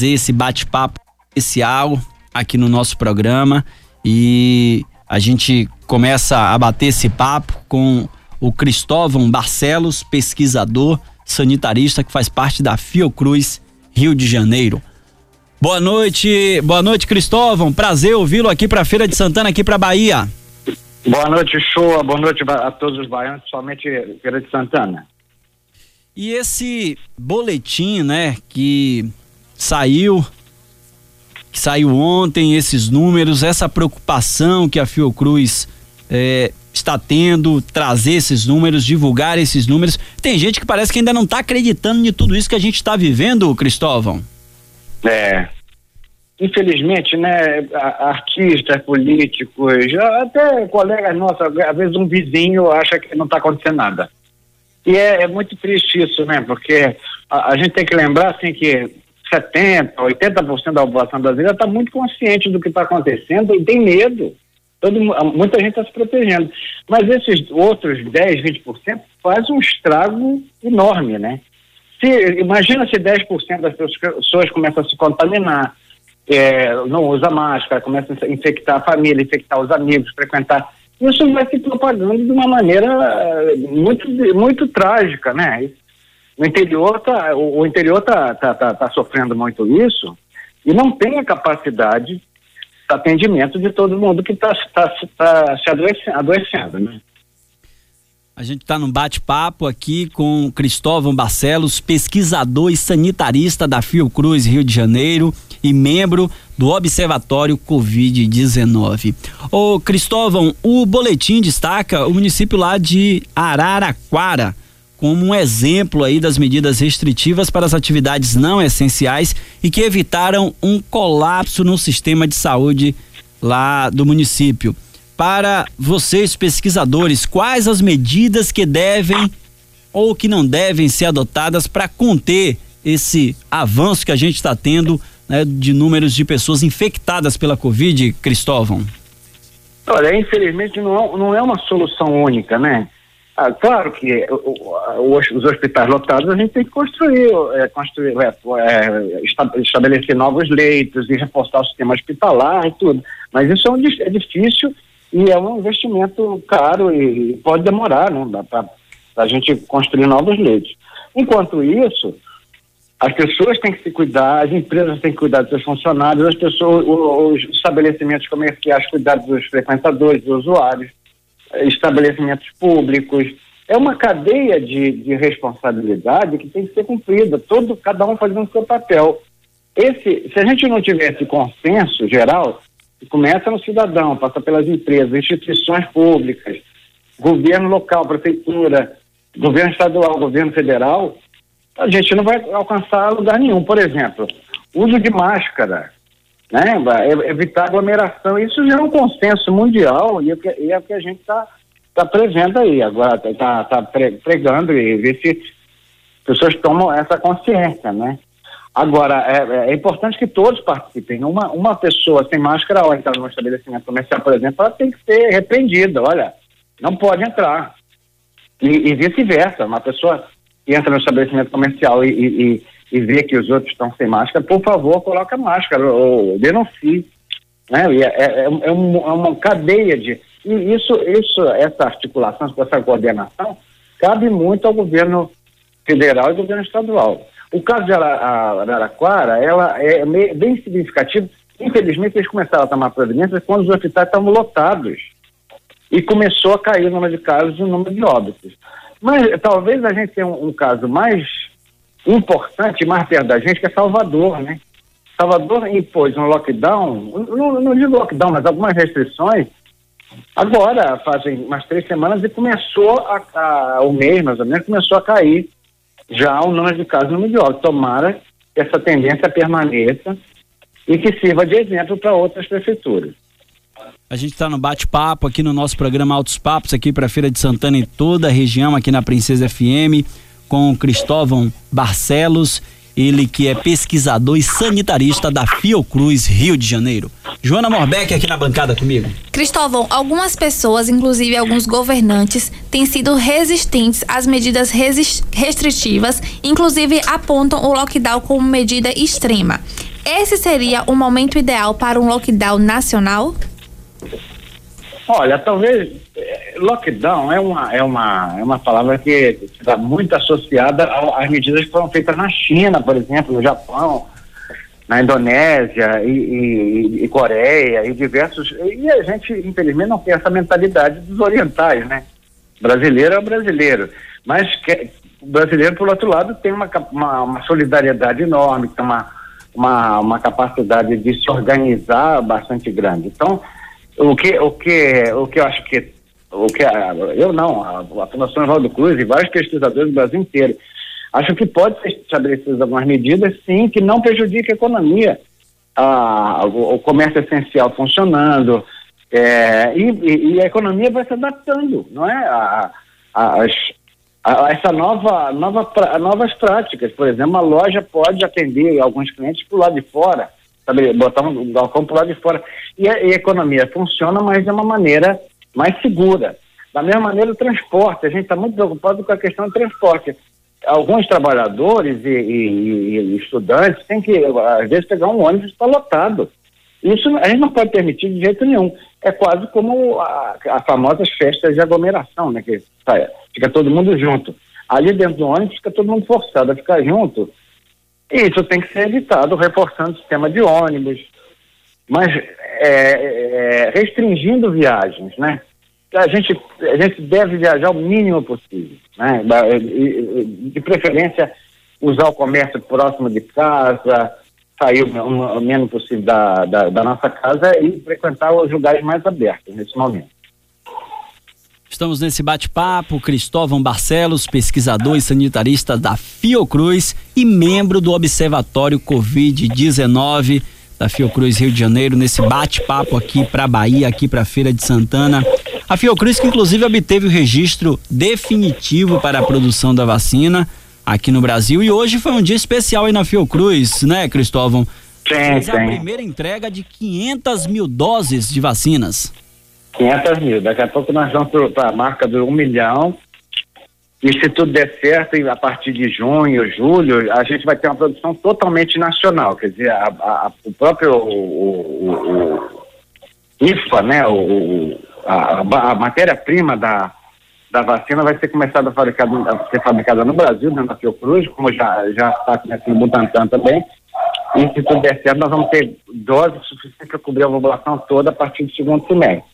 trazer esse bate-papo especial aqui no nosso programa e a gente começa a bater esse papo com o Cristóvão Barcelos, pesquisador sanitarista que faz parte da Fiocruz Rio de Janeiro. Boa noite, boa noite Cristóvão, prazer ouvi-lo aqui para Feira de Santana, aqui para Bahia. Boa noite, show, boa noite a todos os baianos, somente Feira de Santana. E esse boletim, né, que saiu que saiu ontem, esses números, essa preocupação que a Fiocruz é, está tendo, trazer esses números, divulgar esses números. Tem gente que parece que ainda não está acreditando em tudo isso que a gente está vivendo, Cristóvão. É. Infelizmente, né, artistas, políticos, até colegas nossos, às vezes um vizinho acha que não está acontecendo nada. E é, é, muito triste isso, né? Porque a, a, gente tem que lembrar assim que 70%, 80% da população brasileira está muito consciente do que está acontecendo e tem medo. Todo, muita gente está se protegendo. Mas esses outros 10, 20% faz um estrago enorme, né? Se, imagina se 10% das pessoas começam a se contaminar, é, não usa máscara, começa a infectar a família, infectar os amigos, frequentar. Isso vai se propagando de uma maneira é, muito, muito trágica, né? No interior, tá, o, o interior está tá, tá, tá sofrendo muito isso e não tem a capacidade atendimento de todo mundo que está tá, tá se adoecendo, adoecendo, né? A gente está num bate-papo aqui com Cristóvão Barcelos, pesquisador e sanitarista da Fiocruz Rio de Janeiro e membro do Observatório Covid-19. Ô Cristóvão, o boletim destaca o município lá de Araraquara como um exemplo aí das medidas restritivas para as atividades não essenciais e que evitaram um colapso no sistema de saúde lá do município. Para vocês pesquisadores, quais as medidas que devem ou que não devem ser adotadas para conter esse avanço que a gente está tendo né, de números de pessoas infectadas pela Covid, Cristóvão? Olha, infelizmente não, não é uma solução única, né? Ah, claro que os, os hospitais lotados a gente tem que construir, é, construir é, é, estabelecer novos leitos e reforçar o sistema hospitalar e tudo. Mas isso é, um, é difícil e é um investimento caro e, pode demorar, né? Para a gente construir novos leitos. Enquanto isso, as pessoas têm que se cuidar, as empresas têm que cuidar dos seus funcionários, as pessoas, os estabelecimentos comerciais cuidar dos frequentadores, dos usuários estabelecimentos públicos. É uma cadeia de, de responsabilidade que tem que ser cumprida, todo, cada um fazendo o seu papel. Esse, se a gente não tiver esse consenso geral, começa no cidadão, passa pelas empresas, instituições públicas, governo local, prefeitura, governo estadual, governo federal, a gente não vai alcançar lugar nenhum. Por exemplo, uso de máscara né? evitar aglomeração. Isso já é um consenso mundial e é, é o que a gente está tá prevendo aí. Agora está tá, tá pregando e ver se pessoas tomam essa consciência, né? Agora, é, é, importante que todos participem. Uma, uma pessoa sem máscara ao entrar no estabelecimento comercial, por exemplo, ela tem que ser repreendida. Olha, não pode entrar. E, e vice-versa. Uma pessoa que entra no estabelecimento comercial e, e vê que os outros estão sem máscara, por favor, coloque a máscara ou denuncie. Né? É, é, é, é, uma cadeia de. E isso, isso, essa articulação, essa coordenação, cabe muito ao governo federal e governo estadual. O caso de Araraquara, ela é bem significativo. Infelizmente, eles começaram a tomar providências quando os hospitais estavam lotados. E começou a cair o número de casos e o número de óbitos. Mas talvez a gente tenha um, um caso mais importante, mais perto da gente, que é Salvador, né? Salvador impôs um lockdown, não, não digo lockdown, mas algumas restrições, agora, fazem umas três semanas, e começou a, a, o mês, mais ou menos, começou a cair já o número de casos no mundial. Tomara que essa tendência permaneça e que sirva de exemplo para outras prefeituras. A gente está no bate-papo aqui no nosso programa Altos Papos, aqui para a Feira de Santana em toda a região, aqui na Princesa FM com Cristóvão Barcelos, ele que é pesquisador e sanitarista da Fiocruz Rio de Janeiro. Joana Morbeck aqui na bancada comigo. Cristóvão, algumas pessoas, inclusive alguns governantes, têm sido resistentes às medidas restritivas, inclusive apontam o lockdown como medida extrema. esse seria o momento ideal para um lockdown nacional? Olha, talvez lockdown é uma, é uma, é uma palavra que está muito associada às medidas que foram feitas na China, por exemplo, no Japão, na Indonésia e, e, e, Coreia e diversos. E a gente, infelizmente, não tem essa mentalidade dos orientais, né? Brasileiro é o brasileiro. Mas que, o brasileiro, por outro lado, tem uma, uma, uma solidariedade enorme, tem uma, uma, uma capacidade de se organizar bastante grande. Então, o que, o que, o que eu acho que, o que eu não, a, a Fundação Evaldo Cruz e vários pesquisadores do Brasil inteiro, acho que pode ser estabelecidas algumas medidas, sim, que não prejudiquem a economia. O, o, comércio essencial funcionando, é, e, e, a economia vai se adaptando, não é? A, a, a, essa nova, nova, novas práticas, por exemplo, a loja pode atender alguns clientes por lado de fora, sabe, botar um balcão por lado de fora. E a, e a, economia funciona, mas de uma maneira mais segura. Da mesma maneira, o transporte, a gente está muito preocupado com a questão do transporte. Alguns trabalhadores e, e, e estudantes têm que, às vezes, pegar um ônibus está lotado. Isso a gente não pode permitir de jeito nenhum. É quase como a, a famosa festa de aglomeração, né? Que fica todo mundo junto. Ali dentro do ônibus fica todo mundo forçado a ficar junto e isso tem que ser evitado, reforçando o sistema de ônibus, mas é, é, restringindo viagens, né? A gente, a gente deve viajar o mínimo possível, né? De preferência, usar o comércio próximo de casa, sair o, o menos possível da, da, da nossa casa e frequentar os lugares mais abertos nesse momento. Estamos nesse bate-papo, Cristóvão Barcelos, pesquisador e sanitarista da Fiocruz e membro do Observatório Covid-19 da Fiocruz Rio de Janeiro, nesse bate-papo aqui para Bahia, aqui para Feira de Santana. A Fiocruz que inclusive obteve o registro definitivo para a produção da vacina aqui no Brasil e hoje foi um dia especial aí na Fiocruz, né, Cristóvão? Sim, Fez a primeira entrega de 500 mil doses de vacinas. 500 mil. Daqui a pouco nós vamos para a marca do 1 milhão. E se tudo der certo, a partir de junho, julho, a gente vai ter uma produção totalmente nacional. Quer dizer, a, a, o próprio o, o, o IFA, né, o, a, a matéria-prima da, da vacina vai ser começada a, a ser fabricada no Brasil, dentro da Fiocruz, como já, já está começando no Butantan também. E se tudo der certo, nós vamos ter doses suficientes para cobrir a população toda a partir do segundo semestre.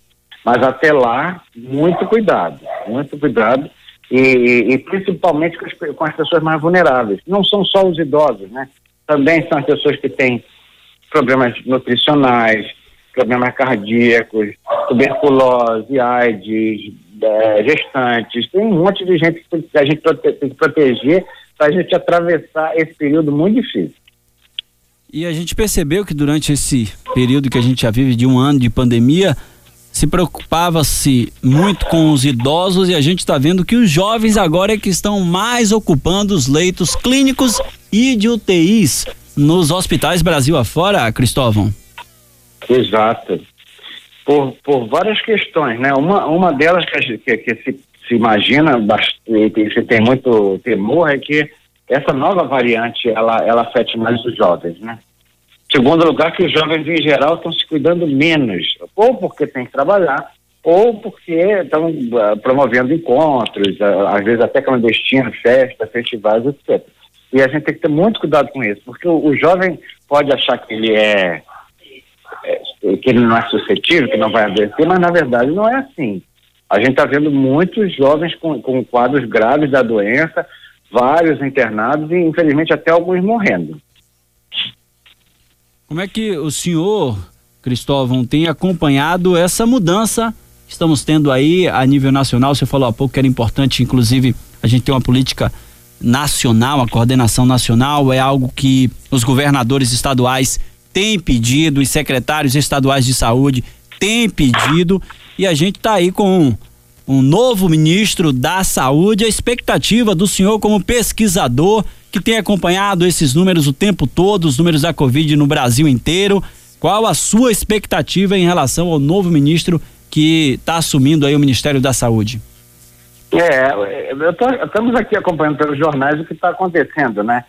Mas até lá, muito cuidado, muito cuidado. E, e principalmente com as, com as, pessoas mais vulneráveis. Não são só os idosos, né? Também são as pessoas que têm problemas nutricionais, problemas cardíacos, tuberculose, AIDS, é, gestantes. Tem um monte de gente que a gente tem que proteger para a gente atravessar esse período muito difícil. E a gente percebeu que durante esse período que a gente já vive de um ano de pandemia, se preocupava-se muito com os idosos e a gente está vendo que os jovens agora é que estão mais ocupando os leitos clínicos e de UTIs nos hospitais Brasil afora, Cristóvão. Exato. Por, por várias questões, né? Uma, uma delas que, que, que se, se imagina que se tem muito temor é que essa nova variante ela, ela afete mais os jovens, né? Segundo lugar, que os jovens em geral estão se cuidando menos, ou porque têm que trabalhar, ou porque estão uh, promovendo encontros, uh, às vezes até clandestinos, festas, festivais, etc. E a gente tem que ter muito cuidado com isso, porque o, o jovem pode achar que ele é, é, que ele não é suscetível, que não vai adoecer, mas na verdade não é assim. A gente está vendo muitos jovens com, com quadros graves da doença, vários internados e infelizmente até alguns morrendo. Como é que o senhor, Cristóvão, tem acompanhado essa mudança que estamos tendo aí a nível nacional? Você falou há pouco que era importante, inclusive, a gente ter uma política nacional, a coordenação nacional, é algo que os governadores estaduais têm pedido, os secretários estaduais de saúde têm pedido, e a gente está aí com um novo ministro da saúde. A expectativa do senhor, como pesquisador, que tem acompanhado esses números o tempo todo, os números da Covid no Brasil inteiro. Qual a sua expectativa em relação ao novo ministro que está assumindo aí o Ministério da Saúde? É, tô, estamos aqui acompanhando pelos jornais o que está acontecendo, né?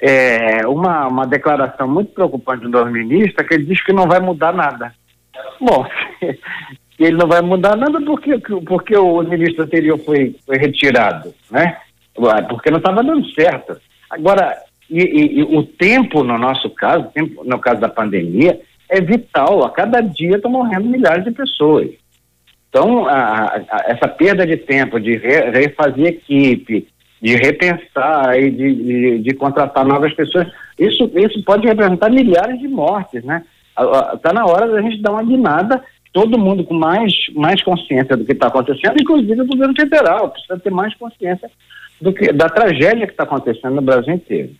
é, uma, uma declaração muito preocupante do ministro, que ele diz que não vai mudar nada. Bom, ele não vai mudar nada porque, porque o ministro anterior foi, foi retirado, né? Porque não estava dando certo. Agora, e, e, e, o tempo, no nosso caso, tempo, no caso da pandemia, é vital. A cada dia estão morrendo milhares de pessoas. Então, a, a, essa perda de tempo de re, refazer equipe, de repensar e de, de, de, contratar novas pessoas, isso, isso pode representar milhares de mortes, né? Está na hora da gente dar uma guinada, todo mundo com mais, mais consciência do que está acontecendo, inclusive o governo federal, precisa ter mais consciência que, da tragédia que está acontecendo no Brasil inteiro.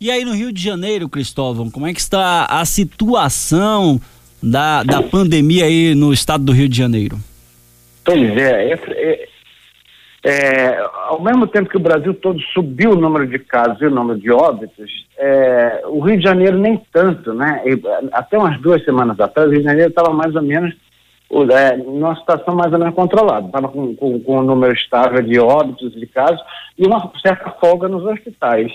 E aí no Rio de Janeiro, Cristóvão, como é que está a situação da, da pandemia aí no estado do Rio de Janeiro? Pois é, é, é, é, ao mesmo tempo que o Brasil todo subiu o número de casos e o número de óbitos, é, o Rio de Janeiro nem tanto, né? Até umas duas semanas atrás, o Rio de Janeiro estava mais ou menos é, numa situação mais ou menos controlada, estava com, com, com um número estável de óbitos de casos e uma certa folga nos hospitais.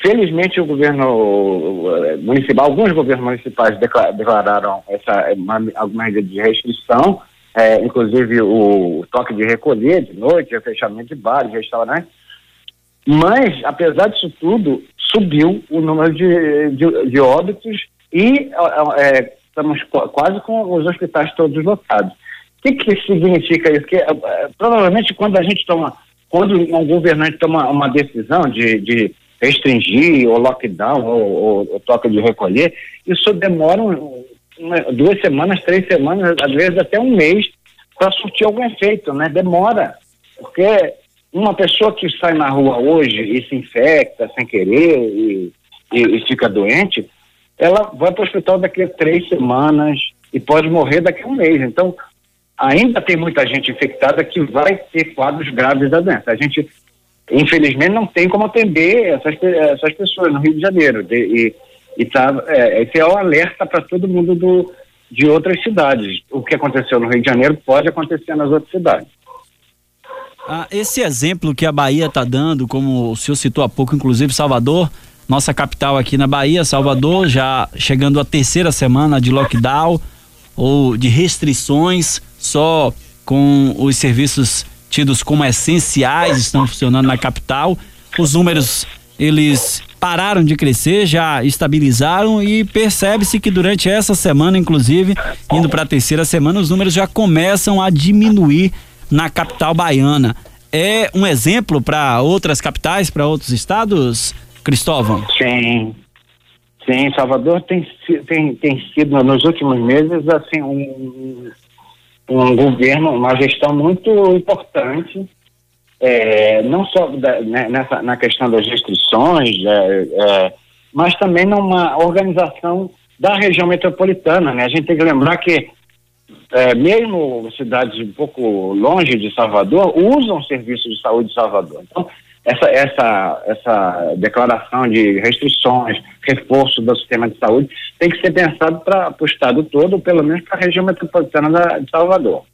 Felizmente, o governo eh, municipal, alguns governos municipais declararam essa uma, alguma medida de restrição, é, inclusive o toque de recolher de noite, o fechamento de bares, restaurantes. Mas, apesar disso tudo, subiu o número de, de, de óbitos e é, estamos quase com os hospitais todos lotados. O que, que significa isso? Que, provavelmente, quando a gente toma, quando um governante toma uma decisão de, de restringir, ou lockdown, ou, ou, ou toque de recolher, isso demora uma, duas semanas, três semanas, às vezes até um mês, para surtir algum efeito, né? Demora. Porque uma pessoa que sai na rua hoje e se infecta sem querer e, e, e fica doente, ela vai para o hospital daqui a três semanas e pode morrer daqui a um mês. Então, ainda tem muita gente infectada que vai ter quadros graves da doença. A gente infelizmente não tem como atender essas, essas pessoas no Rio de Janeiro. De, e, e tá, é, esse é o alerta para todo mundo do, de outras cidades. O que aconteceu no Rio de Janeiro pode acontecer nas outras cidades. Ah, esse exemplo que a Bahia está dando, como o senhor citou há pouco, inclusive Salvador, nossa capital aqui na Bahia, Salvador, já chegando à terceira semana de lockdown ou de restrições, só com os serviços tidos como essenciais estão funcionando na capital. Os números eles pararam de crescer, já estabilizaram e percebe-se que durante essa semana, inclusive, indo para a terceira semana, os números já começam a diminuir na capital baiana. É um exemplo para outras capitais, para outros estados, Cristóvão? Sim. Sim, Salvador tem, tem, tem sido nos últimos meses assim um, um governo, uma gestão muito importante, é, não só da, né, nessa, na questão das restrições, é, é, mas também numa organização da região metropolitana. Né? A gente tem que lembrar que é, mesmo cidades um pouco longe de Salvador usam serviços de saúde de Salvador. Então, essa, essa, essa declaração de restrições, reforço do sistema de saúde, tem que ser pensado para o estado todo, pelo menos para a região metropolitana da, de Salvador.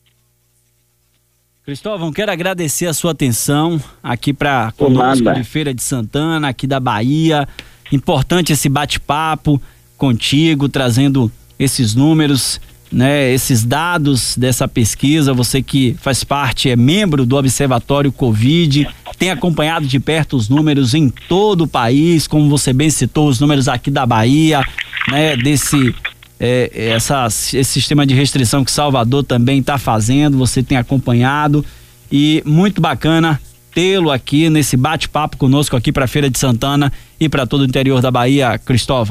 Cristóvão, quero agradecer a sua atenção aqui para conosco de Feira de Santana, aqui da Bahia. Importante esse bate-papo contigo, trazendo esses números né, esses dados dessa pesquisa, você que faz parte, é membro do Observatório Covid, tem acompanhado de perto os números em todo o país, como você bem citou, os números aqui da Bahia, né, desse é, essa, esse sistema de restrição que Salvador também está fazendo, você tem acompanhado e muito bacana tê-lo aqui nesse bate-papo conosco aqui para Feira de Santana e para todo o interior da Bahia, Cristóvão.